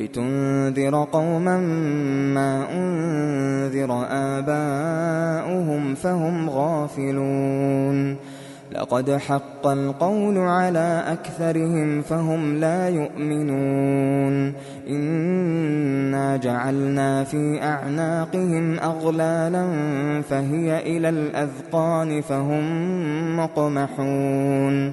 لتنذر قوما ما أنذر آباؤهم فهم غافلون. لقد حق القول على أكثرهم فهم لا يؤمنون. إنا جعلنا في أعناقهم أغلالا فهي إلى الأذقان فهم مقمحون.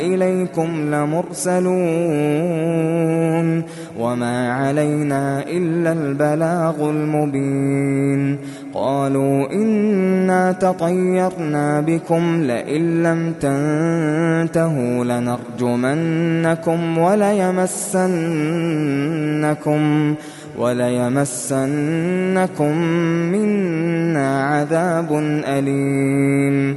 إليكم لمرسلون وما علينا إلا البلاغ المبين قالوا إنا تطيرنا بكم لئن لم تنتهوا لنرجمنكم وليمسنكم وليمسنكم منا عذاب أليم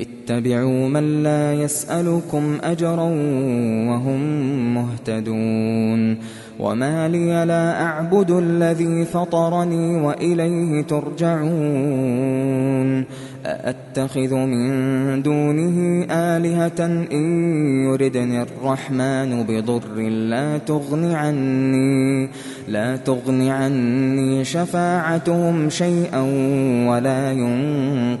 اتبعوا من لا يسألكم أجرا وهم مهتدون وما لي لا أعبد الذي فطرني وإليه ترجعون أأتخذ من دونه آلهة إن يردني الرحمن بضر لا تغن عني لا تغن عني شفاعتهم شيئا ولا ينقذون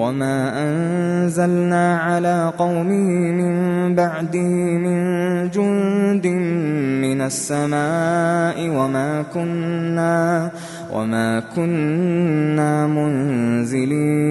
وما أنزلنا على قومه من بعده من جند من السماء وما كنا وما كنا منزلين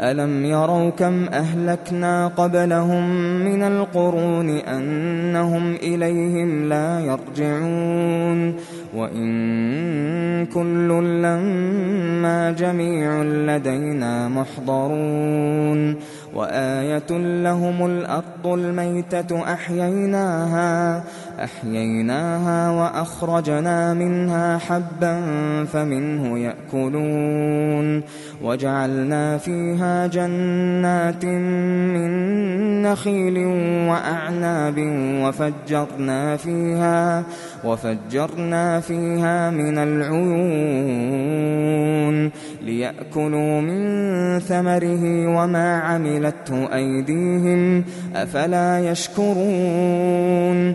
ألم يروا كم أهلكنا قبلهم من القرون أنهم إليهم لا يرجعون وإن كل لما جميع لدينا محضرون وآية لهم الأرض الميتة أحييناها أحييناها وأخرجنا منها حبا فمنه يأكلون وجعلنا فيها جنات من نخيل وأعناب وفجرنا فيها وفجرنا فيها من العيون ليأكلوا من ثمره وما عملته أيديهم أفلا يشكرون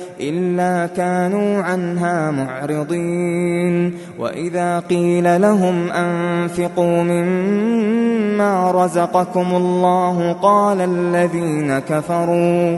إلا كانوا عنها معرضين. وإذا قيل لهم أنفقوا مما رزقكم الله قال الذين كفروا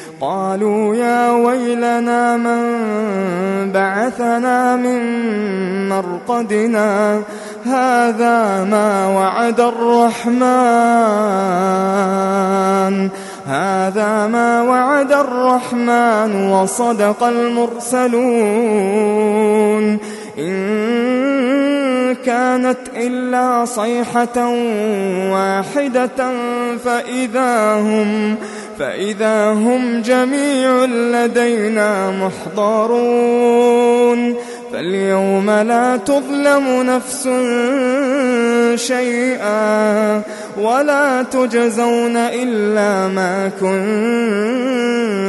قالوا يا ويلنا من بعثنا من مرقدنا هذا ما وعد الرحمن. هذا ما وعد الرحمن وصدق المرسلون. إن كانت إلا صيحة واحدة فإذا هم فإذا هم جميع لدينا محضرون. فاليوم لا تظلم نفس شيئا ولا تجزون إلا ما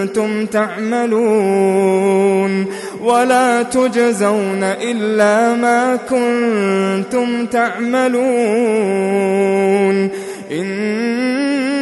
كنتم تعملون ولا تجزون إلا ما كنتم تعملون إن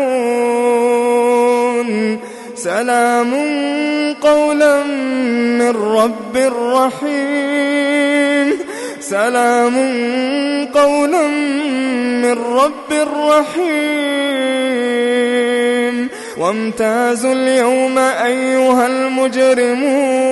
سلام قولا من رب رحيم. سلام قولا من رب رحيم. وامتازوا اليوم أيها المجرمون.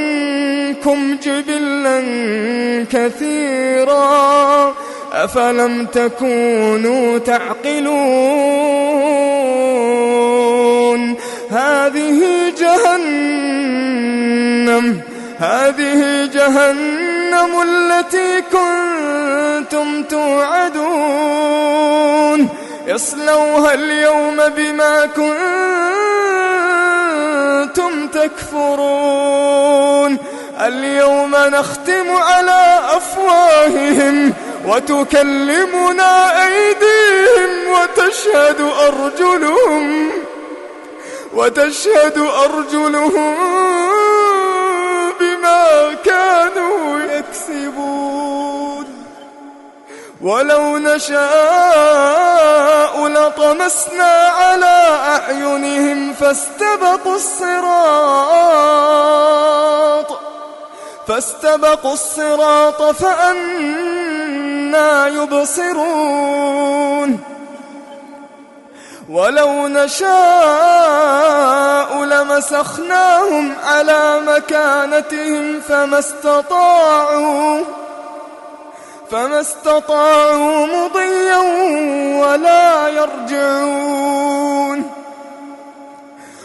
جبلا كثيرا أفلم تكونوا تعقلون هذه جهنم هذه جهنم التي كنتم توعدون اصلوها اليوم بما كنتم تكفرون اليوم نختم على أفواههم وتكلمنا أيديهم وتشهد أرجلهم وتشهد أرجلهم بما كانوا يكسبون. ولو نشاء لطمسنا على أعينهم فاستبقوا الصراط. فاستبقوا الصراط فأنا يبصرون. ولو نشاء لمسخناهم على مكانتهم فما استطاعوا فما استطاعوا مضيا ولا يرجعون.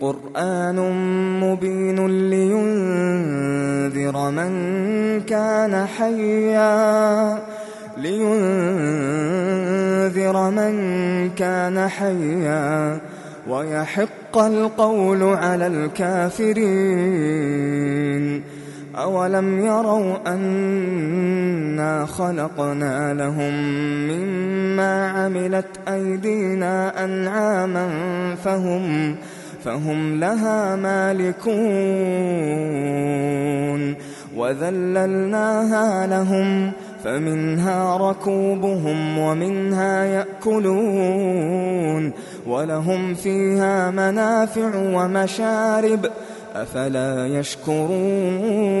وقرآن مبين لينذر من كان حيا لينذر من كان حيا. ويحق القول على الكافرين. أولم يروا أنا خلقنا لهم مما عملت أيدينا أنعاما فهم فهم لها مالكون وذللناها لهم فمنها ركوبهم ومنها يأكلون ولهم فيها منافع ومشارب أفلا يشكرون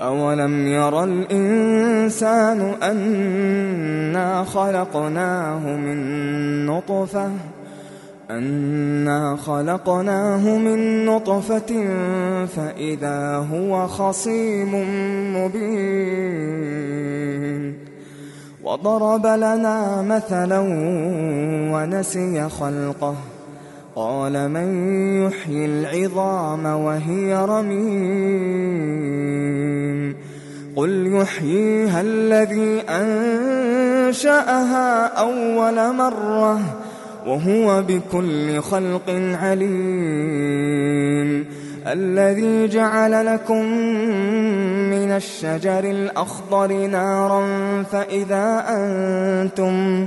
أولم ير الإنسان أنا خلقناه من نطفة أنا خلقناه من نطفة فإذا هو خصيم مبين وضرب لنا مثلا ونسي خلقه قال من يحيي العظام وهي رميم قل يحييها الذي أنشأها أول مرة وهو بكل خلق عليم الذي جعل لكم من الشجر الأخضر نارا فإذا أنتم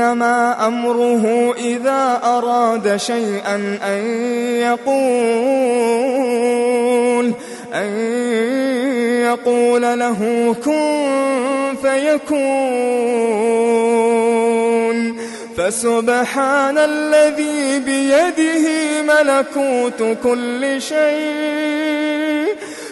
إنما أمره إذا أراد شيئا أن يقول أن يقول له كن فيكون. فسبحان الذي بيده ملكوت كل شيء.